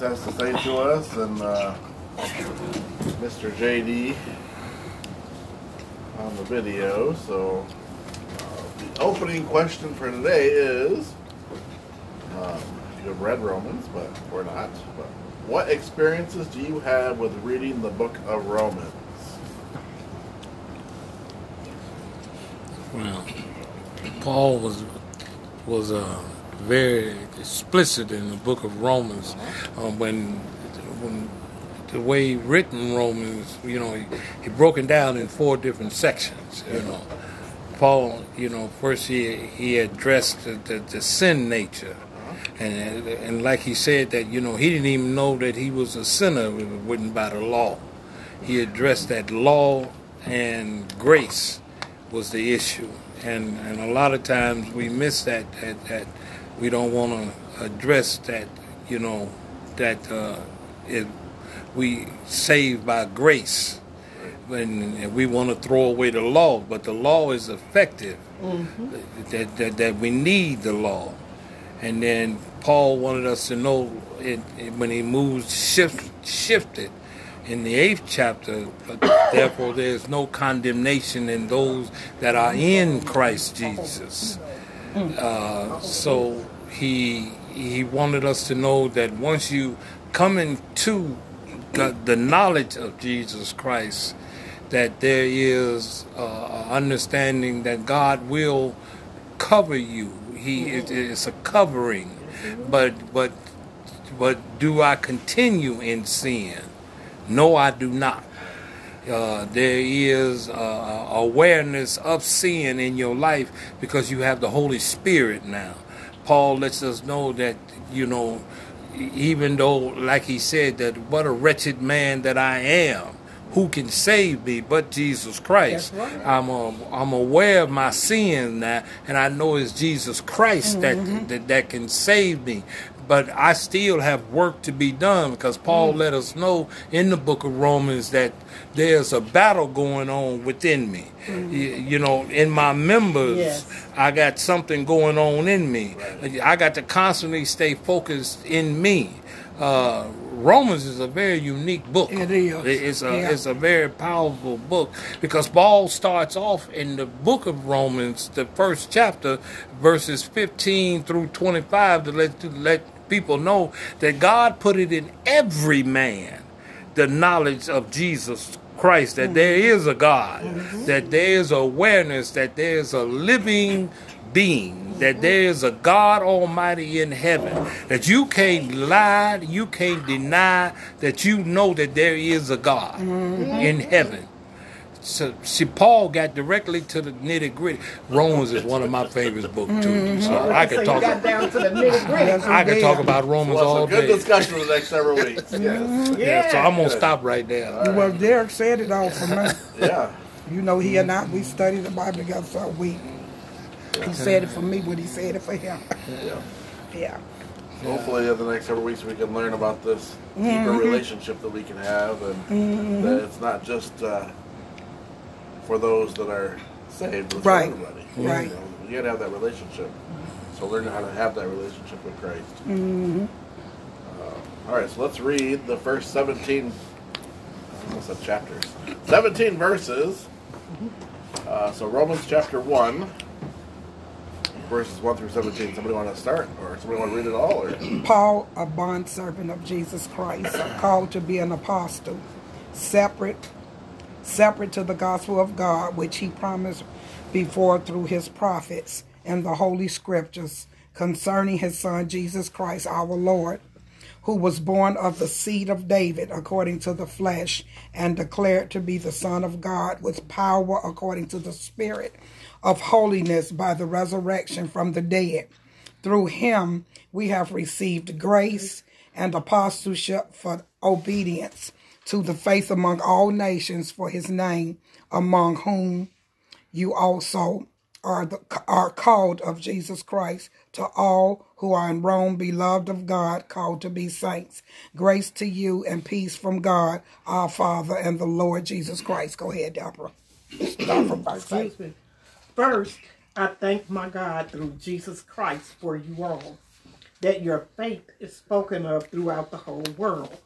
has to say to us, and uh, Mr. JD on the video. So, uh, the opening question for today is um, you have read Romans, but we're not. But what experiences do you have with reading the book of Romans? Well, Paul was was uh, very explicit in the book of Romans um, when when the way written Romans, you know, he, he broke it down in four different sections. You know, Paul, you know, first he he addressed the, the, the sin nature. And, and like he said that you know he didn't even know that he was a sinner written by the law. He addressed that law and grace was the issue, and and a lot of times we miss that that, that we don't want to address that you know that uh, it, we saved by grace, and, and we want to throw away the law, but the law is effective. Mm-hmm. That, that that we need the law, and then Paul wanted us to know it, it, when he moved shift shifted in the eighth chapter, but therefore there is no condemnation in those that are in Christ Jesus. Uh, so he he wanted us to know that once you come into the, knowledge of Jesus Christ, that there is uh, understanding that God will cover you. He it, it's a covering, but but but do I continue in sin? No, I do not. Uh, there is uh, awareness of sin in your life because you have the Holy Spirit now. Paul lets us know that, you know, even though, like he said, that what a wretched man that I am, who can save me but Jesus Christ? Right. I'm a, I'm aware of my sin now, and I know it's Jesus Christ Mm-hmm. that, that that can save me. But I still have work to be done because Paul Mm. let us know in the book of Romans that there's a battle going on within me. You, you know, in my members, Mm. Yes. I got something going on in me. I got to constantly stay focused in me. Uh, Romans is a very unique book. It is. It's a Yeah. it's a very powerful book because Paul starts off in the book of Romans, the first chapter, verses 15 through 25, to let to let people know that God put it in every man the knowledge of Jesus Christ, that there mm-hmm. is a God, mm-hmm. that there is awareness, that there is a living being, that mm-hmm. there is a God Almighty in heaven, that you can't lie, you can't deny that you know that there is a God in heaven. So, see, Paul got directly to the nitty gritty. Romans is one of my favorite books too. So I so could you talk. got down to the nitty gritty. I could talk about Romans Well, all it's a good day. discussion for the next several weeks. Yes. Yeah, so I'm gonna stop right there. Well, Derek said it all for me. Yeah. You know, he and I, we studied the Bible together for a week. He said it for me, but he said it for him. Yeah. Yeah. Hopefully, in the next several weeks, we can learn about this deeper Mm-hmm. relationship that we can have, and that it's not just uh, for those that are saved, but Right. Right. You, know, you got to have that relationship. So learn how to have that relationship with Christ. Mm-hmm. Uh, all right, so let's read the first 17. I almost said chapters. 17 verses. Uh, so Romans chapter 1, verses 1 through 17. Somebody want to start? Or somebody want to read it all? Or? Paul, a bondservant of Jesus Christ, called to be an apostle, separate, separate to the gospel of God, which he promised before through his prophets and the holy scriptures concerning his son Jesus Christ our Lord, who was born of the seed of David according to the flesh, and declared to be the Son of God with power according to the Spirit of holiness by the resurrection from the dead. Through him we have received grace and apostleship for obedience to the faith among all nations for his name, among whom you also are the, are called of Jesus Christ to all who are in Rome, beloved of God, called to be saints. Grace to you and peace from God, our Father, and the Lord Jesus Christ. Go ahead, Deborah. Start from verse eight. First, I thank my God through Jesus Christ for you all, that your faith is spoken of throughout the whole world.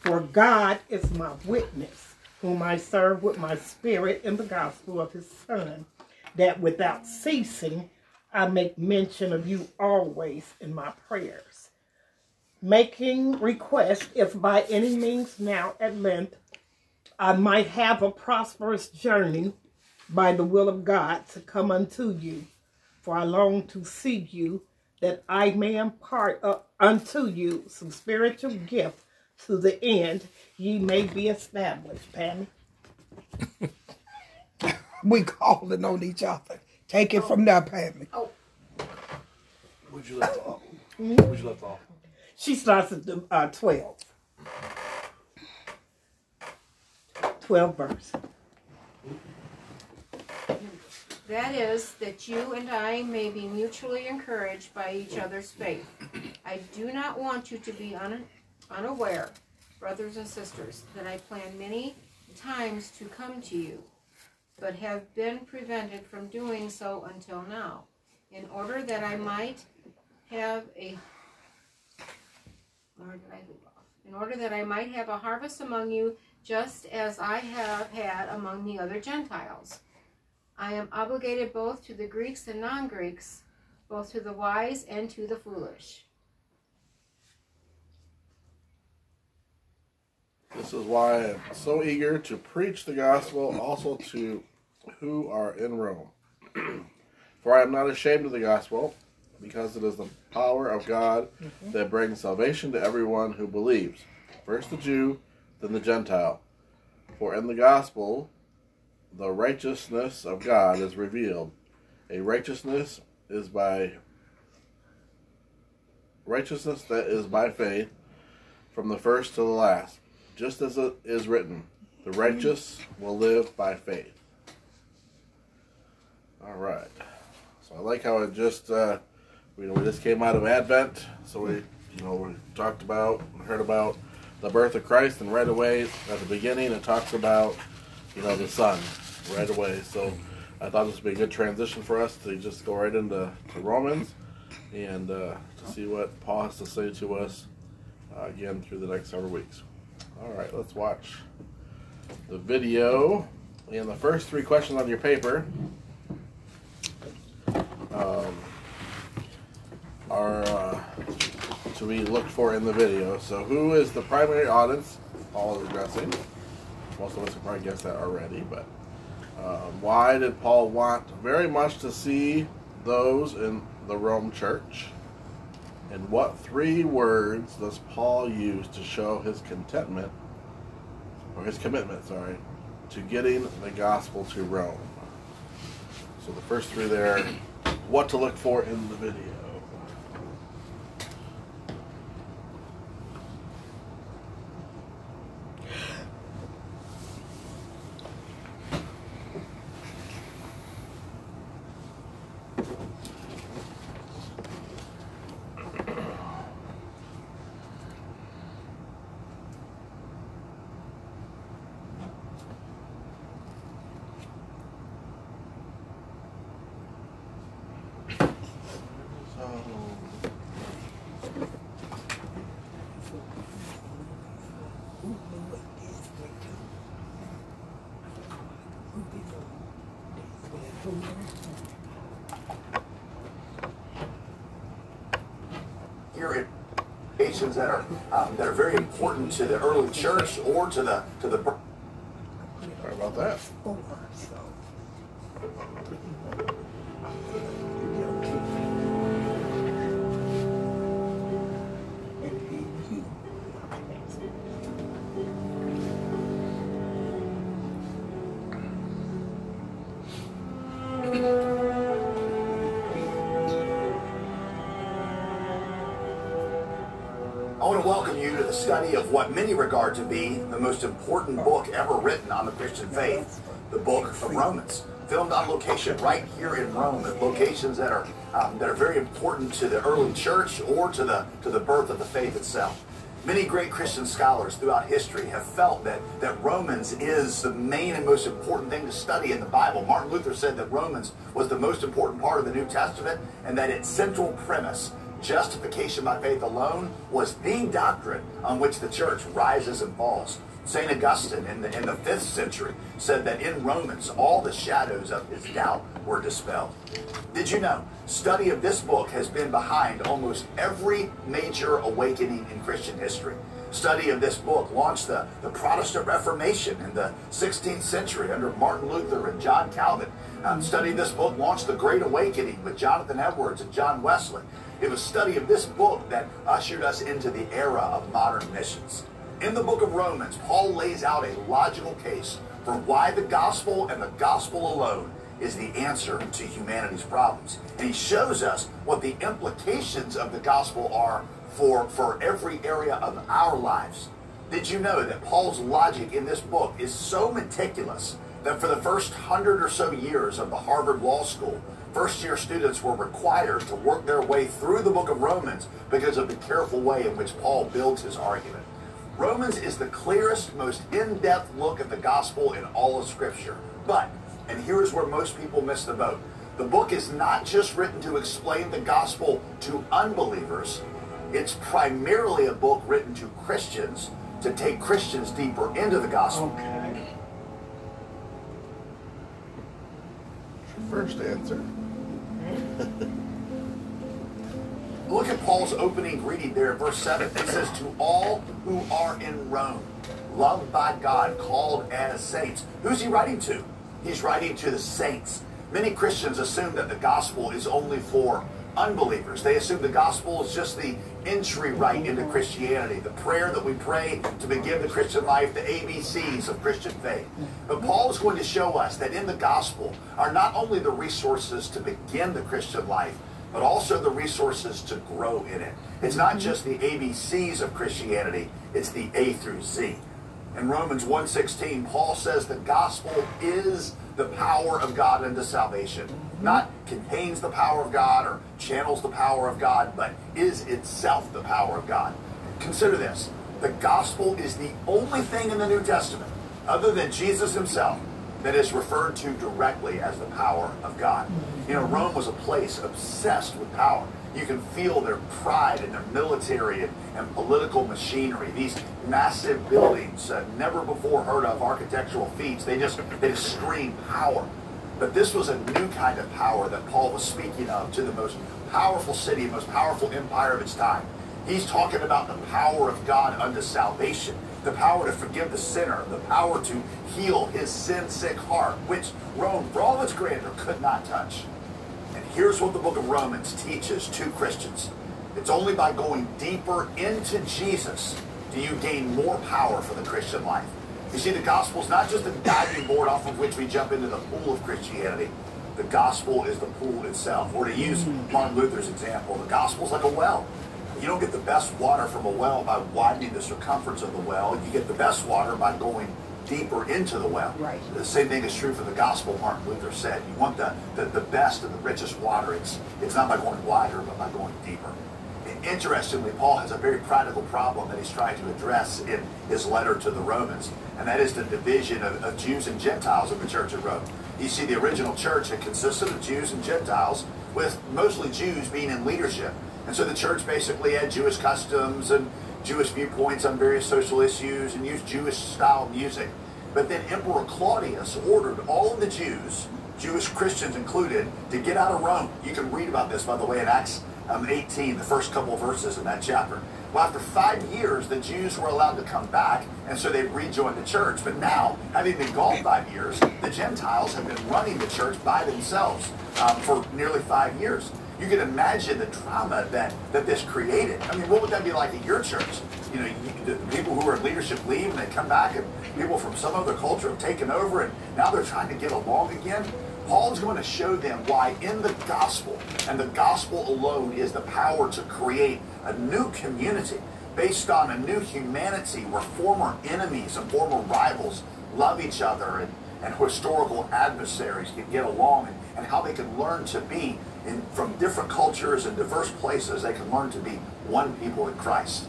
For God is my witness, whom I serve with my spirit in the gospel of his Son, that without ceasing I make mention of you always in my prayers, making request if by any means now at length I might have a prosperous journey by the will of God to come unto you. For I long to see you, that I may impart uh, unto you some spiritual gift to the end ye may be established. Pammy? we calling on each other. Take it from there, Pammy. Oh, Would you left off? Would you left off? She starts at the, uh, 12. 12 verse. that is, that you and I may be mutually encouraged by each other's faith. I do not want you to be un- unaware, brothers and sisters, that I planned many times to come to you, but have been prevented from doing so until now, in order that I might have a? In order that I might have a harvest among you, just as I have had among the other Gentiles. I am obligated both to the Greeks and non Greeks, both to the wise and to the foolish. This is why I am so eager to preach the gospel also to who are in Rome. For I am not ashamed of the gospel, because it is the power of God mm-hmm. that brings salvation to everyone who believes, first the Jew, then the Gentile. For in the gospel, the righteousness of God is revealed. A righteousness is by righteousness that is by faith from the first to the last, just as it is written, the righteous will live by faith. All right. So I like how it just uh, we we just came out of Advent, so we you know we talked about heard about the birth of Christ, and right away at the beginning it talks about you know the Son right away. So I thought this would be a good transition for us to just go right into to Romans and uh, to see what Paul has to say to us uh, again through the next several weeks. All right, let's watch the video. And the first three questions on your paper um, are uh, to be looked for in the video. So, who is the primary audience Paul is addressing? Most of us have probably guessed that already, but um, why did Paul want very much to see those in the Rome church? And what three words does Paul use to show his contentment, or his commitment, sorry, to getting the gospel to Rome? So the first three there, what to look for in the video. Locations that are um, that are very important to the early church or to the to the welcome you to the study of what many regard to be the most important book ever written on the Christian faith, the book of Romans. Filmed on location right here in Rome, at locations that are um, that are very important to the early church or to the to the birth of the faith itself. Many great Christian scholars throughout history have felt that, that Romans is the main and most important thing to study in the Bible. Martin Luther said that Romans was the most important part of the New Testament and that its central premise justification by faith alone was the doctrine on which the church rises and falls. St. Augustine in the, in the 5th century said that in Romans, all the shadows of his doubt were dispelled. Did you know? Study of this book has been behind almost every major awakening in Christian history. Study of this book launched the, the Protestant Reformation in the 16th century under Martin Luther and John Calvin. Um, study of this book launched the Great Awakening with Jonathan Edwards and John Wesley. It was study of this book that ushered us into the era of modern missions. In the book of Romans, Paul lays out a logical case for why the gospel and the gospel alone is the answer to humanity's problems. And he shows us what the implications of the gospel are for, for every area of our lives. Did you know that Paul's logic in this book is so meticulous that for the first hundred or so years of the Harvard Law School, first year students were required to work their way through the book of Romans because of the careful way in which Paul builds his argument. Romans is the clearest, most in depth look at the gospel in all of Scripture. But, and here's where most people miss the boat the book is not just written to explain the gospel to unbelievers, it's primarily a book written to Christians to take Christians deeper into the gospel. Okay. First answer. Look at Paul's opening greeting there in verse 7. It says, To all who are in Rome, loved by God, called as saints. Who's he writing to? He's writing to the saints. Many Christians assume that the gospel is only for unbelievers. They assume the gospel is just the entry right into mm-hmm. Christianity, the prayer that we pray to begin the Christian life, the ABCs of Christian faith. But Paul is going to show us that in the gospel are not only the resources to begin the Christian life, but also the resources to grow in it. It's not mm-hmm. just the ABCs of Christianity, it's the A through Z. In Romans 1:16, Paul says the gospel is the power of God unto salvation. Not contains the power of God or channels the power of God, but is itself the power of God. Consider this. The gospel is the only thing in the New Testament, other than Jesus himself, that is referred to directly as the power of God. You know, Rome was a place obsessed with power. You can feel their pride in their military and, and political machinery. These massive buildings, uh, never before heard of architectural feats. They just they just scream power. But this was a new kind of power that Paul was speaking of to the most powerful city, most powerful empire of its time. He's talking about the power of God unto salvation, the power to forgive the sinner, the power to heal his sin sick heart, which Rome, for all its grandeur, could not touch. Here's what the book of Romans teaches to Christians it's only by going deeper into Jesus do you gain more power for the Christian life. You see, the gospel is not just a diving board off of which we jump into the pool of Christianity. The gospel is the pool itself. Or to use mm-hmm. Martin Luther's example, the gospel is like a well. You don't get the best water from a well by widening the circumference of the well. You get the best water by going deeper into the well. Right. The same thing is true for the gospel, Martin Luther said. You want the, the, the best and the richest water. It's, it's not by going wider, but by going deeper. Interestingly, Paul has a very practical problem that he's trying to address in his letter to the Romans, and that is the division of, of Jews and Gentiles in the church of Rome. You see, the original church had consisted of Jews and Gentiles, with mostly Jews being in leadership. And so the church basically had Jewish customs and Jewish viewpoints on various social issues and used Jewish style music. But then Emperor Claudius ordered all of the Jews, Jewish Christians included, to get out of Rome. You can read about this, by the way, in Acts um, 18, the first couple of verses in that chapter. Well, after five years, the Jews were allowed to come back, and so they rejoined the church. But now, having been gone five years, the Gentiles have been running the church by themselves um, for nearly five years. You can imagine the trauma that, that this created. I mean, what would that be like at your church? You know, you, the people who are in leadership leave and they come back, and people from some other culture have taken over, and now they're trying to get along again. Paul's going to show them why in the gospel, and the gospel alone is the power to create a new community based on a new humanity where former enemies and former rivals love each other and, and historical adversaries can get along and, and how they can learn to be in, from different cultures and diverse places, they can learn to be one people in Christ.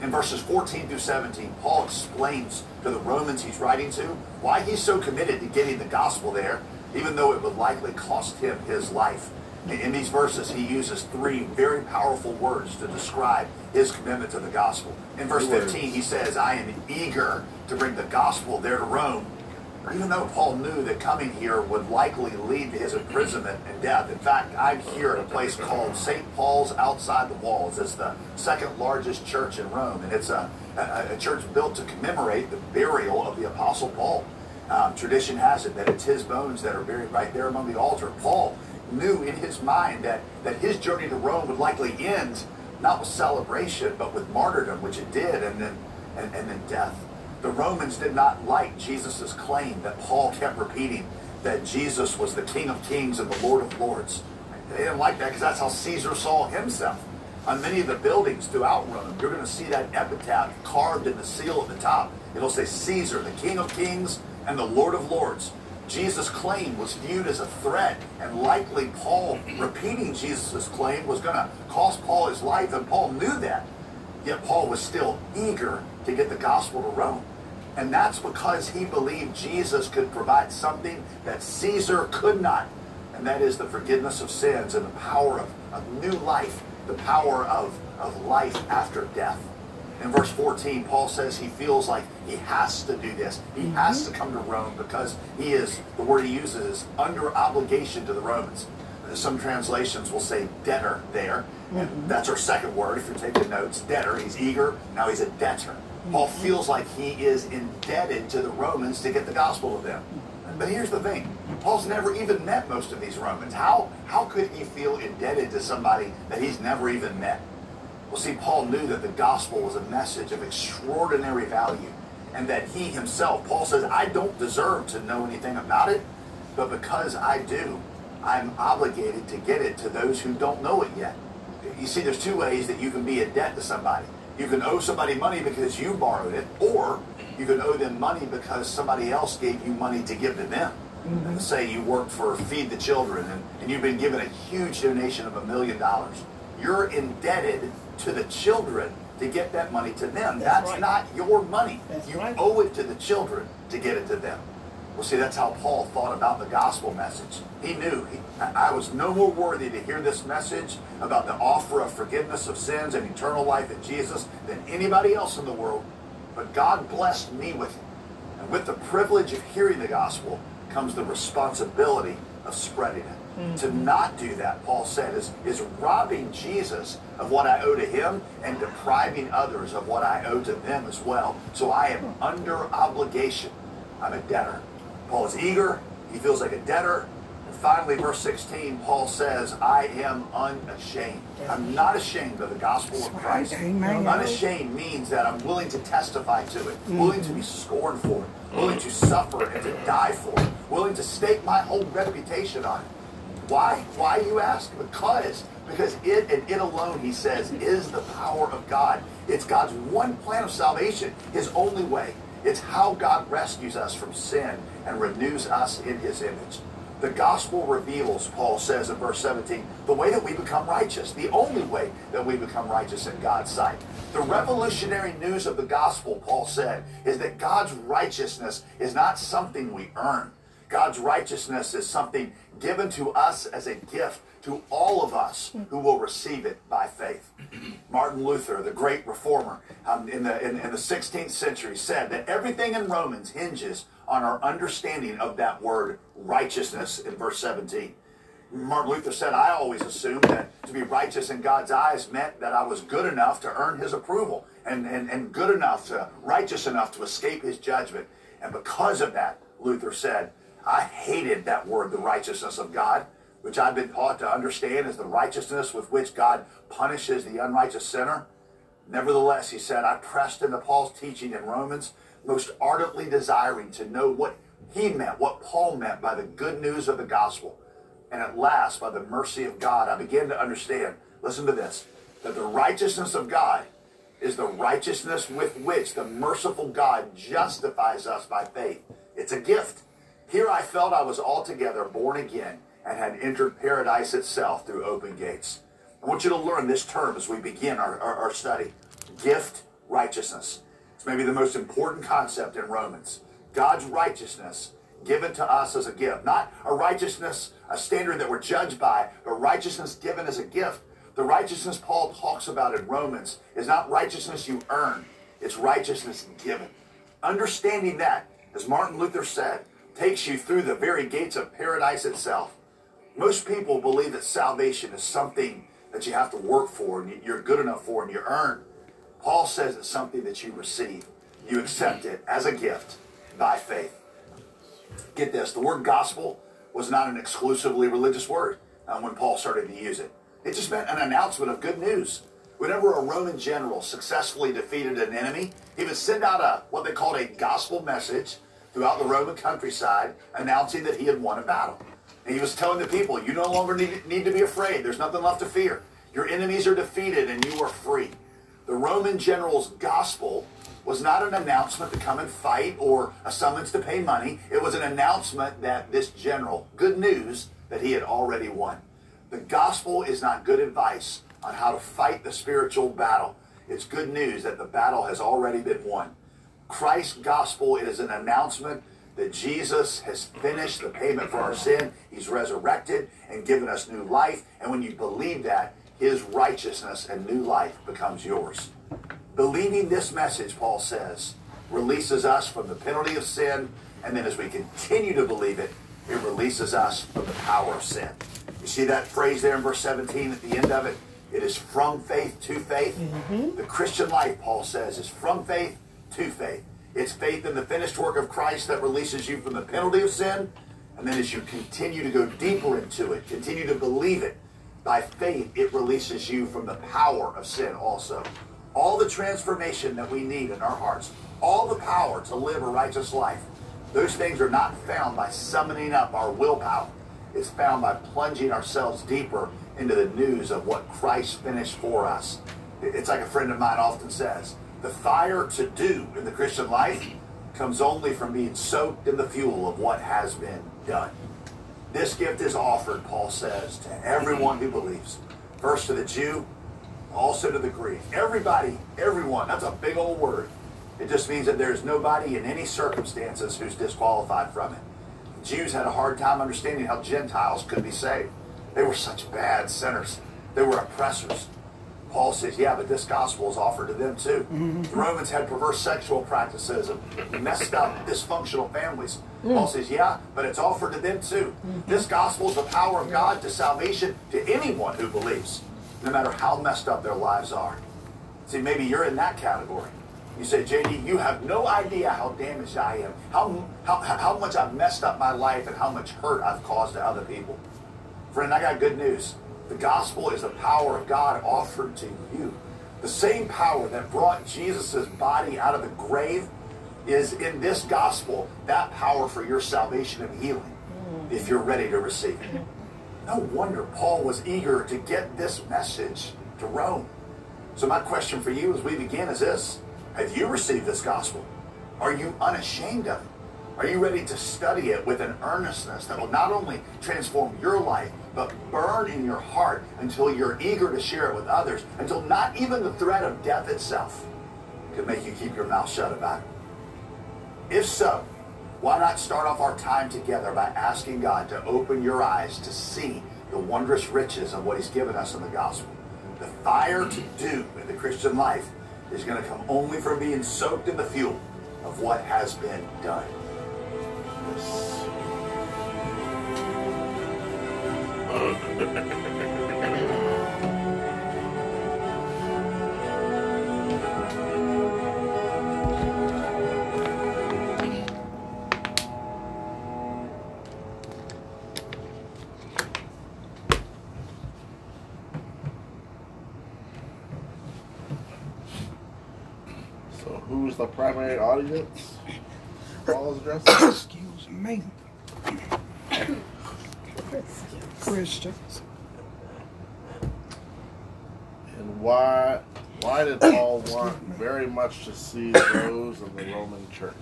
In verses 14 through 17, Paul explains to the Romans he's writing to why he's so committed to getting the gospel there, even though it would likely cost him his life. In- In these verses, he uses three very powerful words to describe his commitment to the gospel. In verse 15, he says, I am eager to bring the gospel there to Rome. Even though Paul knew that coming here would likely lead to his imprisonment and death. In fact, I'm here at a place called St. Paul's outside the walls. It's the second largest church in Rome, and it's a, a, a church built to commemorate the burial of the Apostle Paul. Um, tradition has it that it's his bones that are buried right there among the altar. Paul knew in his mind that, that his journey to Rome would likely end not with celebration, but with martyrdom, which it did, and then and, and then death. The Romans did not like Jesus' claim that Paul kept repeating that Jesus was the King of Kings and the Lord of Lords. They didn't like that because that's how Caesar saw himself. On many of the buildings throughout Rome, you're going to see that epitaph carved in the seal at the top. It'll say Caesar, the King of Kings and the Lord of Lords. Jesus' claim was viewed as a threat, and likely Paul repeating Jesus' claim was going to cost Paul his life, and Paul knew that. Yet Paul was still eager to get the gospel to Rome. And that's because he believed Jesus could provide something that Caesar could not. And that is the forgiveness of sins and the power of, of new life, the power of, of life after death. In verse 14, Paul says he feels like he has to do this. He mm-hmm. has to come to Rome because he is, the word he uses is under obligation to the Romans. Some translations will say debtor there. And mm-hmm. that's our second word if you're taking notes. Debtor. He's eager. Now he's a debtor. Paul feels like he is indebted to the Romans to get the gospel to them. But here's the thing. Paul's never even met most of these Romans. How, how could he feel indebted to somebody that he's never even met? Well, see, Paul knew that the gospel was a message of extraordinary value and that he himself, Paul says, I don't deserve to know anything about it, but because I do, I'm obligated to get it to those who don't know it yet. You see, there's two ways that you can be in debt to somebody. You can owe somebody money because you borrowed it, or you can owe them money because somebody else gave you money to give to them. Mm-hmm. And say you work for Feed the Children and, and you've been given a huge donation of a million dollars. You're indebted to the children to get that money to them. That's That's, right. not your money. That's you right. owe it to the children to get it to them. Well, see, that's how Paul thought about the gospel message. He knew he, I was no more worthy to hear this message about the offer of forgiveness of sins and eternal life in Jesus than anybody else in the world. But God blessed me with it. And with the privilege of hearing the gospel comes the responsibility of spreading it. Mm-hmm. To not do that, Paul said, is, is robbing Jesus of what I owe to him and depriving others of what I owe to them as well. So I am hmm. under obligation. I'm a debtor. Paul is eager. He feels like a debtor. And finally, verse 16, Paul says, I am unashamed. I'm not ashamed of the gospel of Christ. Amen. Unashamed means that I'm willing to testify to it, mm-hmm. willing to be scorned for it, willing to suffer and to die for it, willing to stake my whole reputation on it. Why? Why, you ask? Because. Because it and it alone, he says, is the power of God. It's God's one plan of salvation, his only way. It's how God rescues us from sin and renews us in his image. The gospel reveals, Paul says in verse 17, the way that we become righteous, the only way that we become righteous in God's sight. The revolutionary news of the gospel, Paul said, is that God's righteousness is not something we earn. God's righteousness is something given to us as a gift to all of us who will receive it by faith. Martin Luther, the great reformer um, in, the, in, in the 16th century, said that everything in Romans hinges on our understanding of that word righteousness in verse 17. Martin Luther said, I always assumed that to be righteous in God's eyes meant that I was good enough to earn his approval and, and, and good enough to, righteous enough to escape his judgment. And because of that, Luther said, I hated that word, the righteousness of God, which I've been taught to understand as the righteousness with which God punishes the unrighteous sinner. Nevertheless, he said, I pressed into Paul's teaching in Romans, most ardently desiring to know what he meant, what Paul meant by the good news of the gospel. And at last, by the mercy of God, I began to understand, listen to this, that the righteousness of God is the righteousness with which the merciful God justifies us by faith. It's a gift. Here I felt I was altogether born again and had entered paradise itself through open gates. I want you to learn this term as we begin our, our, our study. Gift righteousness. It's maybe the most important concept in Romans. God's righteousness given to us as a gift. Not a righteousness, a standard that we're judged by, but righteousness given as a gift. The righteousness Paul talks about in Romans is not righteousness you earn, it's righteousness given. Understanding that, as Martin Luther said, takes you through the very gates of paradise itself. Most people believe that salvation is something that you have to work for and you're good enough for and you earn. Paul says it's something that you receive. You accept it as a gift by faith. Get this the word gospel was not an exclusively religious word um, when Paul started to use it. It just meant an announcement of good news. Whenever a Roman general successfully defeated an enemy, he would send out a what they called a gospel message throughout the Roman countryside announcing that he had won a battle. And he was telling the people, you no longer need, need to be afraid. There's nothing left to fear. Your enemies are defeated and you are free. The Roman general's gospel was not an announcement to come and fight or a summons to pay money. It was an announcement that this general, good news that he had already won. The gospel is not good advice on how to fight the spiritual battle. It's good news that the battle has already been won. Christ's gospel is an announcement that Jesus has finished the payment for our sin. He's resurrected and given us new life. And when you believe that, his righteousness and new life becomes yours. Believing this message, Paul says, releases us from the penalty of sin. And then as we continue to believe it, it releases us from the power of sin. You see that phrase there in verse 17 at the end of it? It is from faith to faith. Mm-hmm. The Christian life, Paul says, is from faith to faith. It's faith in the finished work of Christ that releases you from the penalty of sin. And then as you continue to go deeper into it, continue to believe it, by faith, it releases you from the power of sin also. All the transformation that we need in our hearts, all the power to live a righteous life, those things are not found by summoning up our willpower. It's found by plunging ourselves deeper into the news of what Christ finished for us. It's like a friend of mine often says the fire to do in the Christian life comes only from being soaked in the fuel of what has been done. This gift is offered, Paul says, to everyone who believes. First to the Jew, also to the Greek. Everybody, everyone. That's a big old word. It just means that there's nobody in any circumstances who's disqualified from it. The Jews had a hard time understanding how Gentiles could be saved. They were such bad sinners. They were oppressors. Paul says, yeah, but this gospel is offered to them too. Mm-hmm. The Romans had perverse sexual practices and messed up, dysfunctional families. Mm. Paul says, yeah, but it's offered to them too. Mm-hmm. This gospel is the power of God to salvation to anyone who believes, no matter how messed up their lives are. See, maybe you're in that category. You say, JD, you have no idea how damaged I am, how, how, how much I've messed up my life, and how much hurt I've caused to other people. Friend, I got good news. The gospel is the power of God offered to you. The same power that brought Jesus' body out of the grave is in this gospel, that power for your salvation and healing, if you're ready to receive it. No wonder Paul was eager to get this message to Rome. So, my question for you as we begin is this Have you received this gospel? Are you unashamed of it? Are you ready to study it with an earnestness that will not only transform your life, but burn in your heart until you're eager to share it with others, until not even the threat of death itself could make you keep your mouth shut about it? If so, why not start off our time together by asking God to open your eyes to see the wondrous riches of what He's given us in the gospel? The fire to do in the Christian life is going to come only from being soaked in the fuel of what has been done. So, who's the primary audience? All Paul's addressing? Excuse me. Christians. And why why did Paul want very much to see those in the Roman church?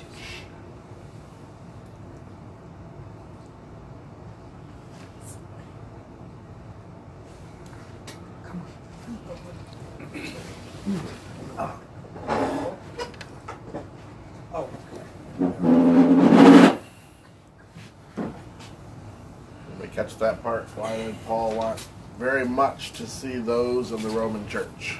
catch that part? Why did Paul want very much to see those in the Roman church?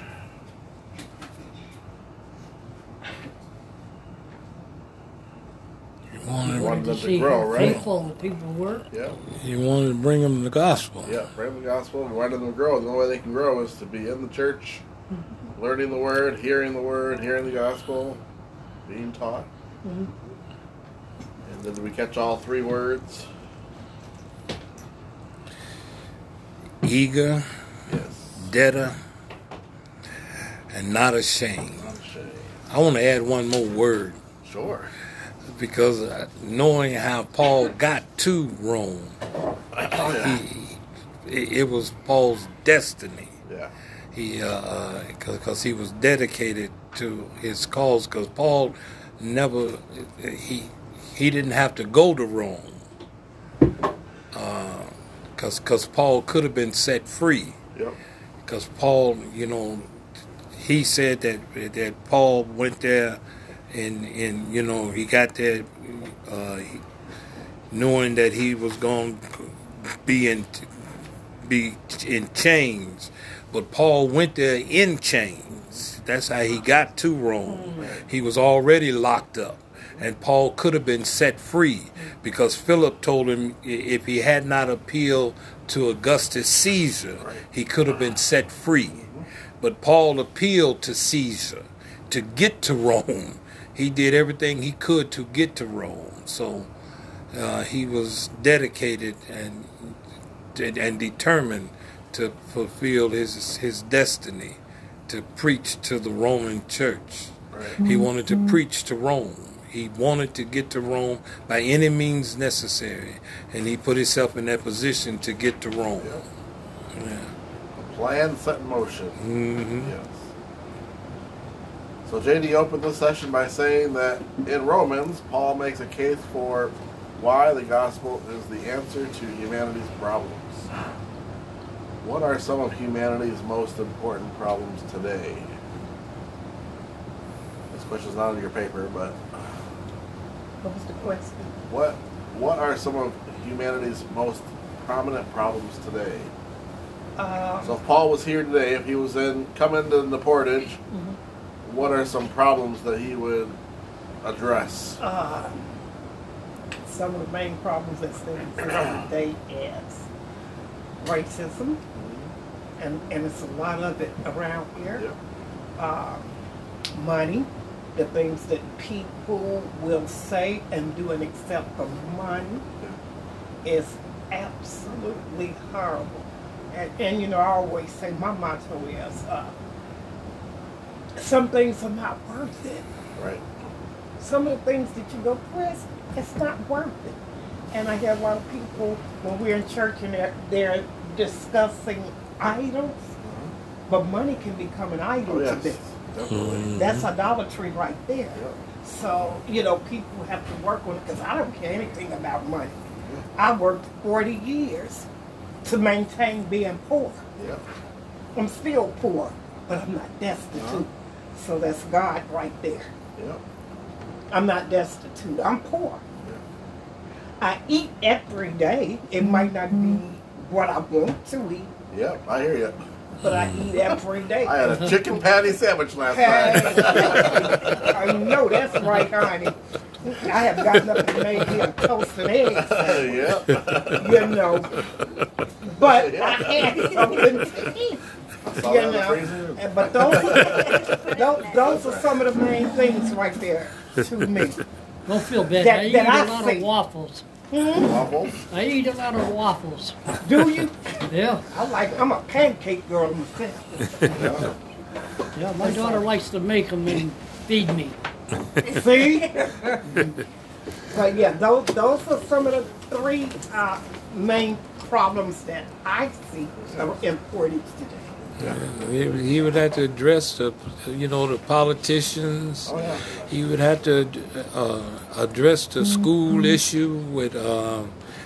He wanted, He wanted them to to see grow, how right? faithful the people were. Yeah, he wanted to bring them the gospel. yeah. Bring the gospel and wanted them to grow. The only way they can grow is to be in the church, learning the word, hearing the word, hearing the gospel, being taught. Mm-hmm. And did we catch all three words? Eager, Yes. debtor, and not ashamed. Not ashamed. I want to add one more word Sure. because uh, knowing how Paul got to Rome, yeah. he, it, it was Paul's destiny. Yeah. He, uh, uh, because he was dedicated to his cause. Because Paul never, he, he didn't have to go to Rome. Uh, Because, because Paul could have been set free. Yep. because Paul, you know, he said that that Paul went there, and and you know he got there, uh, knowing that he was going to be in be in chains, but Paul went there in chains. That's how he got to Rome. He was already locked up. And Paul could have been set free because Philip told him if he had not appealed to Augustus Caesar, he could have been set free. But Paul appealed to Caesar to get to Rome. He did everything he could to get to Rome. So uh, he was dedicated and and determined to fulfill his his destiny to preach to the Roman church. Right. He wanted to preach to Rome. He wanted to get to Rome by any means necessary, and he put himself in that position to get to Rome. Yeah. A plan set in motion. hmm Yes. So JD opened this session by saying that in Romans, Paul makes a case for why the gospel is the answer to humanity's problems. What are some of humanity's most important problems today? This question's not on your paper, but What was the question? what what are some of humanity's most prominent problems today? Um, So if Paul was here today, if he was in coming to the portage, what are some problems that he would address? uh, some of the main problems that still exist today is racism, and, and it's a lot of it around here. Yeah. Uh, money, the things that people will say and do and accept for money is absolutely horrible. And, and you know, I always say my motto is uh, some things are not worth it. Right. Some of the things that you go press, it's not worth it. And I hear a lot of people when we're in church and they're, they're discussing idols, but money can become an idol Oh to them. Definitely. Mm-hmm. That's idolatry right there. So, you know, people have to work on it because I don't care anything about money. I worked 40 years to maintain being poor. Yep. I'm still poor, but I'm not destitute. Uh-huh. So that's God right there. Yep. I'm not destitute. I'm poor. I eat every day. It might not be mm-hmm. what I want to eat, Yep. I hear you. But I eat every day. I had a chicken patty sandwich last Hey, night. I know that's right, honey. I have gotten up and made me a toast and eggs, yep. you know. But I had something to eat. You that in the know, and- but those, those, those are some of the main things right there to me. Don't feel bad. That- I eat that I a lot see. of waffles. Waffles. I eat a lot of waffles. Do you? Yeah, I like. I'm a pancake girl myself. Yeah. yeah. My daughter likes to make them and feed me. See? but yeah, those those are some of the three uh, main problems that I see are important today. He, he would have to address the, you know, the politicians. Oh yeah. He would have to uh, address the school issue with uh,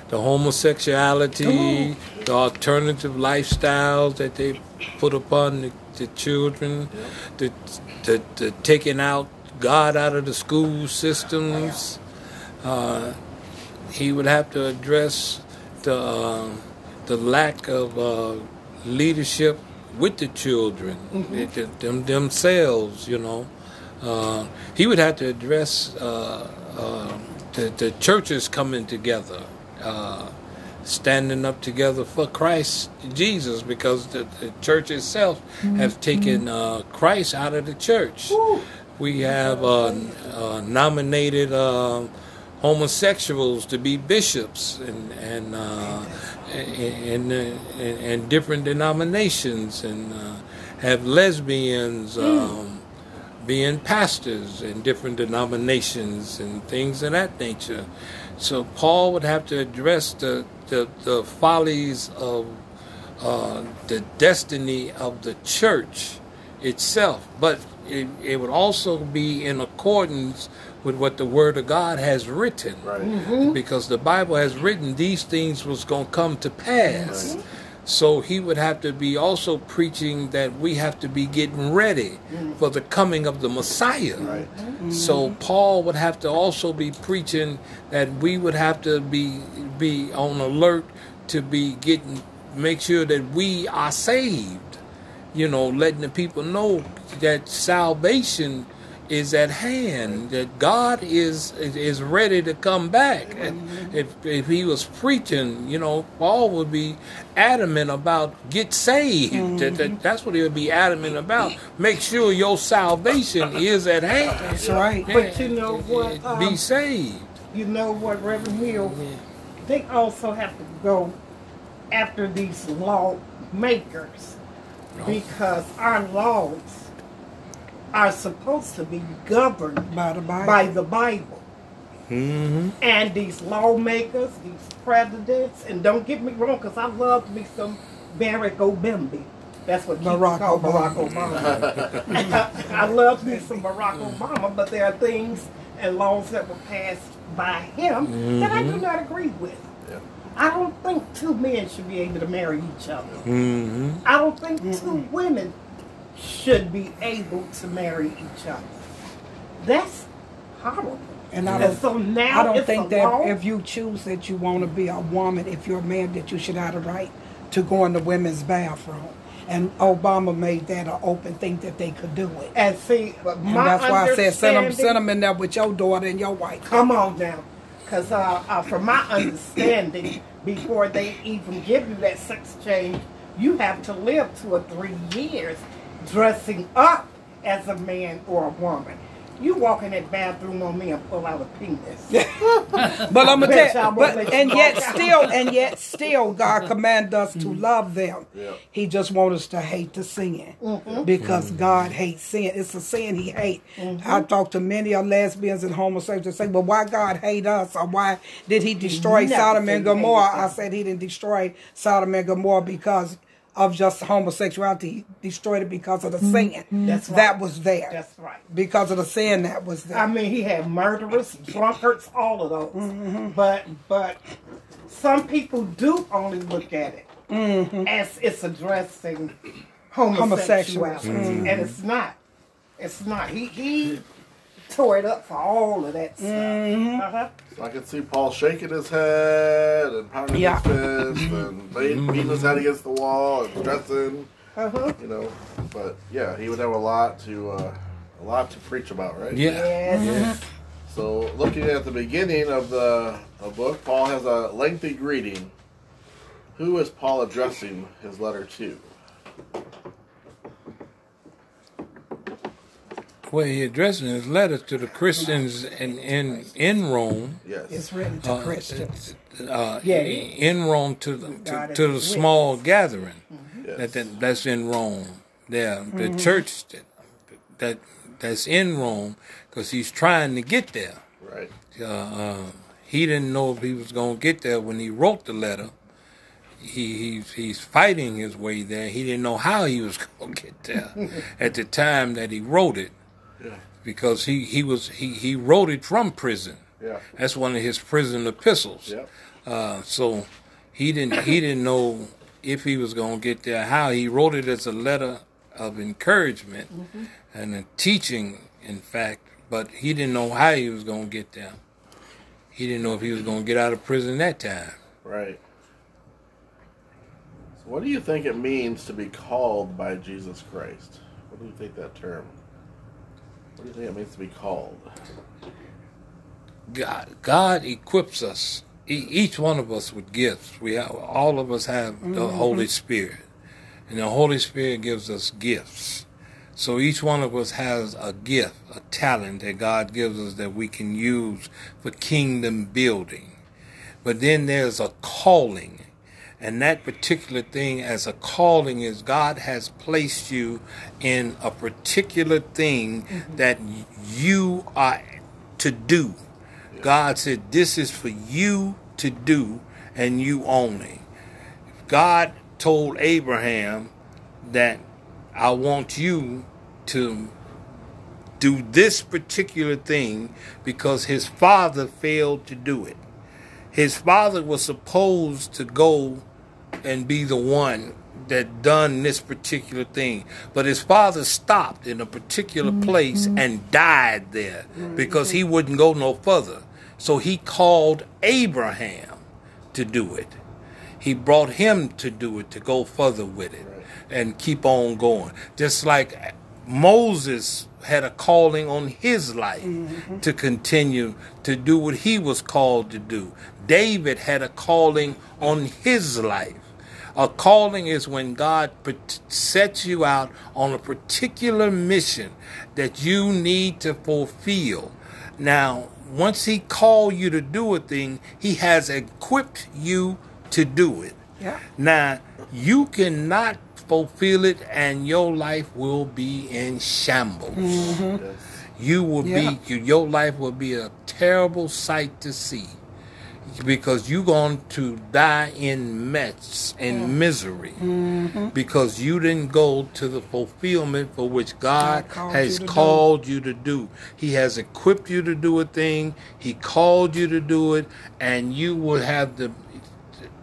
the homosexuality, the alternative lifestyles that they put upon the, the children, the, the, the taking out God out of the school systems. Uh, he would have to address the uh, the lack of uh, leadership with the children, they- them themselves. You know, uh, he would have to address uh, uh, the, the churches coming together. Uh, standing up together for Christ Jesus because the, the church itself has taken uh, Christ out of the church. We have uh, uh, nominated uh, homosexuals to be bishops and and uh, and, and, and different denominations and uh, have lesbians. Um, being pastors in different denominations and things of that nature. So Paul would have to address the the, the follies of uh, the destiny of the church itself, but it, it would also be in accordance with what the Word of God has written, Right. Mm-hmm. because the Bible has written these things was going to come to pass. So he would have to be also preaching that we have to be getting ready mm-hmm. for the coming of the Messiah. Right. Mm-hmm. So Paul would have to also be preaching that we would have to be be on alert to be getting make sure that we are saved. You know, letting the people know that salvation is at hand, that God is is, ready to come back. And if if he was preaching, you know, Paul would be adamant about get saved. That, that, that's what he would be adamant about. Make sure your salvation is at hand. That's right. But you know what, Yeah, Be um, saved. You know what, Reverend Hill? They also have to go after these lawmakers because our laws are supposed to be governed By the Bible. by the Bible. Mm-hmm. And these lawmakers, these presidents, and don't get me wrong, because I love me some Barack Obama. That's what people Barack call Obama. Barack Obama. I love me some Barack Obama, but there are things and laws that were passed by him that I do not agree with. Yeah. I don't think two men should be able to marry each other. Mm-hmm. I don't think two women should be able to marry each other. That's horrible. And I And don't, so now I don't think that law. if you choose that you want to be a woman, if you're a man, that you should have the right to go in the women's bathroom. And Obama made that an open thing that they could do it. And see, but And that's why I said send them, send them in there with your daughter and your wife. Come on now, because uh, uh, from my understanding, before they even give you that sex change, you have to live two or three years dressing up as a man or a woman. You walk in that bathroom on me and pull out a penis. But I'm gonna Bet tell y'all you, won't but and yet still, and yet still, God command us to mm-hmm. love them. Yeah. He just wants us to hate the sin mm-hmm. because mm-hmm. God hates sin. It's a sin He hates. I talk to many of lesbians and homosexuals and say, "But why God hate us? Or why did He destroy Never Sodom and Gomorrah?" I said He didn't destroy Sodom and Gomorrah because of just homosexuality. Destroyed it because of the sin That's that right. was there. That's right. Because of the sin that was there. I mean, he had murderers, drunkards, all of those. Mm-hmm. But but some people do only look at it Mm-hmm. as it's addressing Homosexuals. homosexuality, and it's not. It's not. He he tore it up for all of that stuff. Mm-hmm. Uh-huh. So I can see Paul shaking his head and pounding Yeah. his fist and beating beating his head against the wall and stressing, Uh-huh. you know. But yeah, he would have a lot to uh, a lot to preach about, right? Yeah. Yes. So looking at the beginning of the, the book, Paul has a lengthy greeting. Who is Paul addressing his letter to? Well, he addressing his letters to the Christians in in, in Rome. Yes. it's written to uh, Christians. uh, Yeah. in Rome to the to, to the with small gathering Yes. that, that that's in Rome. There, the Mm-hmm. church that, that that's in Rome, because he's trying to get there. Right. Uh, uh, he didn't know if he was going to get there when he wrote the letter. He he's, he's fighting his way there. He didn't know how he was going to get there at the time that he wrote it, Yeah. because he he was he he wrote it from prison. Yeah. That's one of his prison epistles. Yep. Uh, so he didn't he didn't know if he was going to get there. How he wrote it as a letter of encouragement and a teaching, in fact, but he didn't know how he was going to get there. He didn't know if he was going to get out of prison that time. Right. So what do you think it means to be called by Jesus Christ? What do you think that term? What do you think it means to be called? God, God equips us, e- each one of us with gifts. We have, all of us have the mm-hmm. Holy Spirit, and the Holy Spirit gives us gifts. So each one of us has a gift, a talent that God gives us that we can use for kingdom building. But then there's a calling. And that particular thing as a calling is God has placed you in a particular thing mm-hmm. that you are to do. God said, This is for you to do, and you only. God told Abraham that I want you to do this particular thing because his father failed to do it. His father was supposed to go and be the one that done this particular thing. But his father stopped in a particular mm-hmm. place and died there mm-hmm. because he wouldn't go no further. So he called Abraham to do it. He brought him to do it, to go further with it and keep on going. Just like Moses had a calling on his life mm-hmm. to continue to do what he was called to do. David had a calling on his life. A calling is when God sets you out on a particular mission that you need to fulfill. Now, once He called you to do a thing, He has equipped you to do it. Yeah. Now, you cannot fulfill it, and your life will be in shambles. Yes. You will Yeah. be, you, your life will be a terrible sight to see because you're going to die in mess and misery Mm-hmm. because you didn't go to the fulfillment for which God, God called has you to do. called you to do. He has equipped you to do a thing. He called you to do it, and you will have the.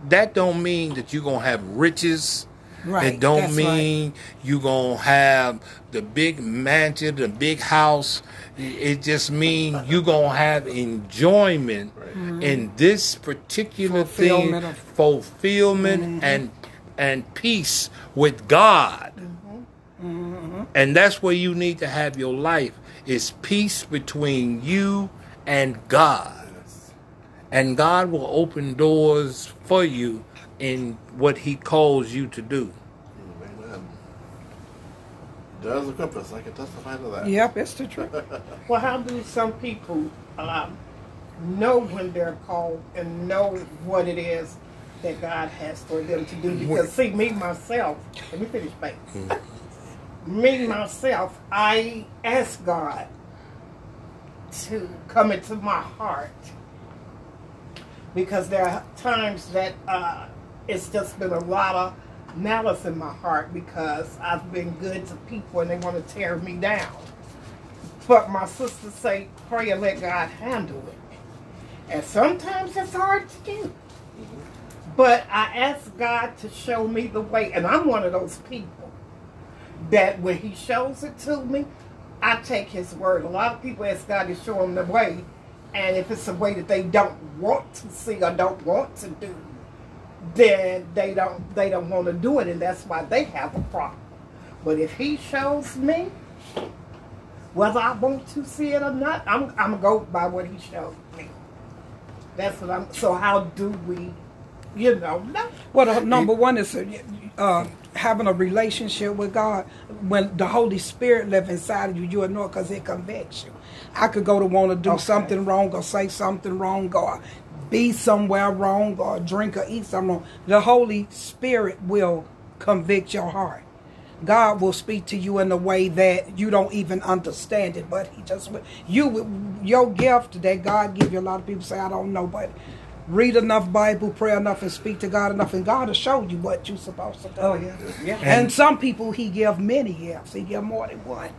That don't mean that you're gonna have riches. Right, It don't that's right. mean you gonna have the big mansion, the big house. It just means you're gonna have enjoyment mm-hmm. in this particular Fulfillment thing, of- fulfillment mm-hmm. and and peace with God. Mm-hmm. And that's where you need to have your life is peace between you and God. And God will open doors for you in what he calls you to do. Amen. Does equip us. I can testify to that. Yep, it's the truth. Well, how do some people um, know when they're called and know what it is that God has for them to do? Because, see, me myself, let me finish, babe. me myself, I ask God to come into my heart because there are times that uh, it's just been a lot of malice in my heart because I've been good to people and they want to tear me down. But my sisters say, pray and let God handle it. And sometimes it's hard to do. But I ask God to show me the way. And I'm one of those people that when He shows it to me, I take His word. A lot of people ask God to show them the way. And if it's a way that they don't want to see or don't want to do, then they don't they don't want to do it, and that's why they have a problem. But if He shows me, whether I want to see it or not, I'm I'm gonna go by what He showed me. That's what I'm. So how do we, you know, know? Well, number one is uh, having a relationship with God. When the Holy Spirit lives inside of you, you'll know because it convicts you. I could go to want to do Okay. something wrong or say something wrong or be somewhere wrong or drink or eat something wrong. The Holy Spirit will convict your heart. God will speak to you in a way that you don't even understand it, but He just will- you your gift that God give you. A lot of people say I don't know, but read enough Bible, pray enough, and speak to God enough, and God will show you what you're supposed to do. Oh yeah, yeah. And, some people He give many gifts. He give more than one.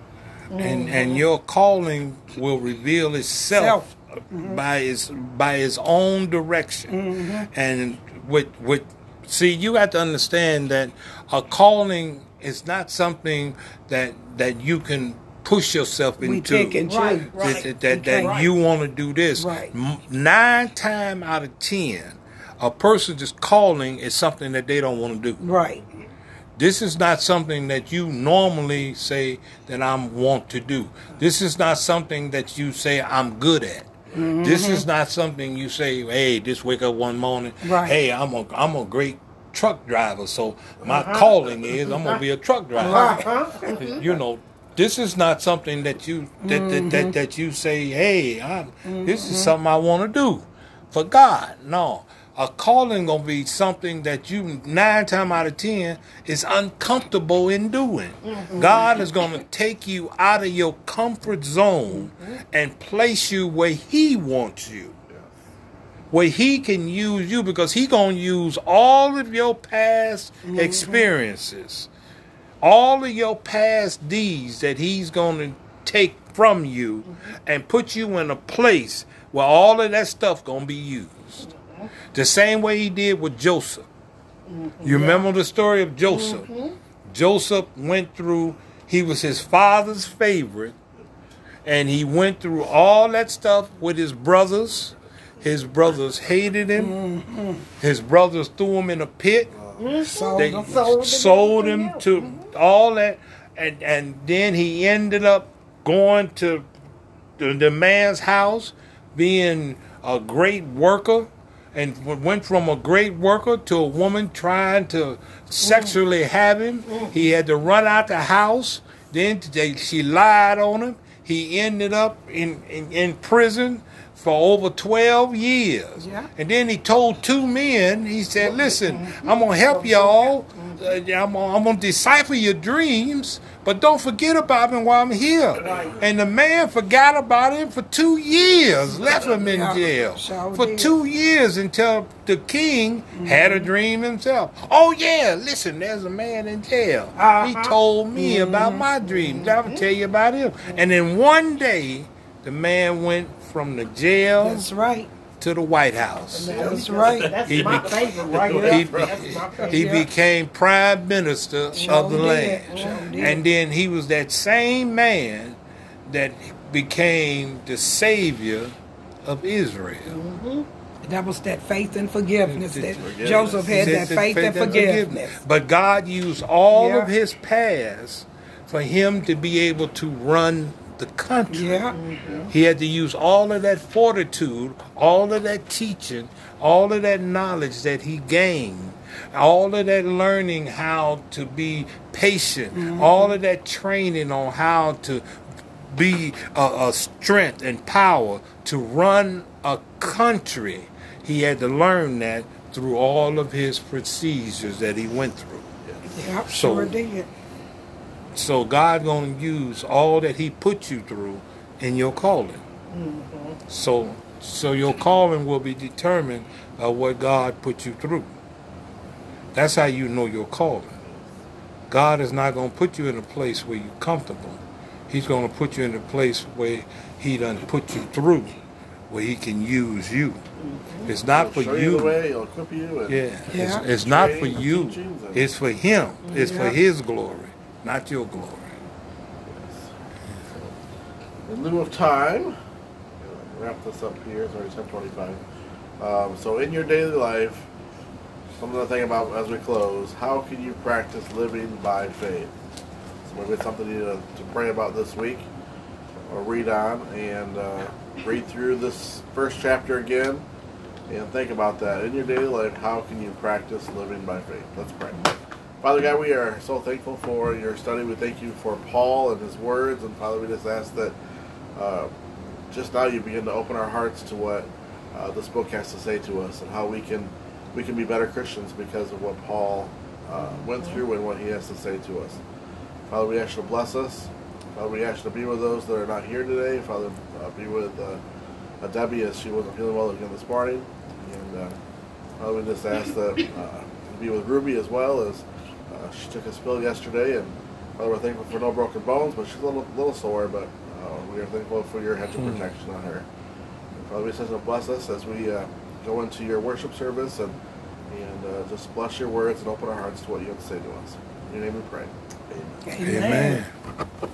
and and your calling will reveal itself Mm-hmm. by his by its own direction mm-hmm. and with with see you have to understand that a calling is not something that that you can push yourself into pick and choose. Right, that, right. that, that, Okay. that you want to do this Right. Nine time out of ten a person just calling is something that they don't want to do. Right. This is not something that you normally say that I'm want to do. This is not something that you say I'm good at. This is mm-hmm. not something you say, hey, just wake up one morning, Right. hey, I'm a I'm a great truck driver, so my uh-huh. calling is I'm gonna be a truck driver. Uh-huh. Uh-huh. You know, this is not something that you that that, that, mm-hmm. that you say, hey, i this is mm-hmm. something I want to do for God. No. A calling gonna be something that you nine times out of ten is uncomfortable in doing. Mm-hmm. God is gonna take you out of your comfort zone and place you where He wants you, where He can use you because He gonna use all of your past mm-hmm. experiences, all of your past deeds that He's gonna take from you mm-hmm. and put you in a place where all of that stuff gonna be used. The same way he did with Joseph. Mm-hmm. You remember the story of Joseph? Mm-hmm. Joseph went through, he was his father's favorite, and he went through all that stuff with his brothers. His brothers hated him. Mm-hmm. His brothers threw him in a pit. So They Sold sold him. him to all that, and and then he ended up going to the, the man's house, being a great worker, and went from a great worker to a woman trying to sexually mm. have him. Mm. He had to run out the house. Then they, she lied on him. He ended up in, in, in prison for over 12 years. Yeah. And then he told two men, he said, listen, I'm going to help y'all. Uh, I'm gonna, decipher your dreams, but don't forget about me while I'm here. And the man forgot about him for two years, left him in jail for two years until the king had a dream himself. Oh yeah, listen, there's a man in jail. He Uh-huh. told me about my dreams. I'll tell you about him. And then one day, the man went from the jail that's right. to the White House. That's right. That's He my be- favorite right He, there. That's he became prime minister Sure of the did, land. sure did. And then he was that same man that became the savior of Israel. Mm-hmm. That was that faith and forgiveness that Forgiveness. Joseph had. That Said faith and forgiveness. But God used all Yeah. of his past for him to be able to run the country. Yeah. He had to use all of that fortitude, all of that teaching, all of that knowledge that he gained, all of that learning how to be patient, mm-hmm. all of that training on how to be a, a strength and power to run a country. He had to learn that through all of his procedures that he went through. Yep, So- sure did. So God gonna use all that He put you through in your calling. Mm-hmm. So so your calling will be determined by what God put you through. That's how you know your calling. God is not gonna put you in a place where you're comfortable. He's gonna put you in a place where He done put you through, where He can use you. Mm-hmm. It's not for He'll show you you. way. Equip you. And Yeah, Yeah. It's, it's not for you. It's for Him. It's for His glory, not your glory. In lieu of time, wrap this up here. It's already ten twenty-five. Um, so, in your daily life, something to think about as we close. How can you practice living by faith? So maybe it's something to, to pray about this week, or read on and uh, read through this first chapter again, and think about that in your daily life. How can you practice living by faith? Let's pray. Father God, we are so thankful for your study. We thank you for Paul and his words, and Father, we just ask that uh, just now you begin to open our hearts to what uh, this book has to say to us, and how we can we can be better Christians because of what Paul uh, went through and what he has to say to us. Father, we ask you to bless us. Father, we ask you to be with those that are not here today. Father, uh, be with uh, Debbie as she wasn't feeling well again this morning, and uh, Father, we just ask that uh, be with Ruby as well as uh, she took a spill yesterday, and Father, we're thankful for no broken bones, but she's a little, little sore, but uh, we are thankful for your hedge of protection on her. And Father, we just ask you to bless us as we uh, go into your worship service and and uh, just bless your words and open our hearts to what you have to say to us. In your name we pray. Amen. Amen. Amen.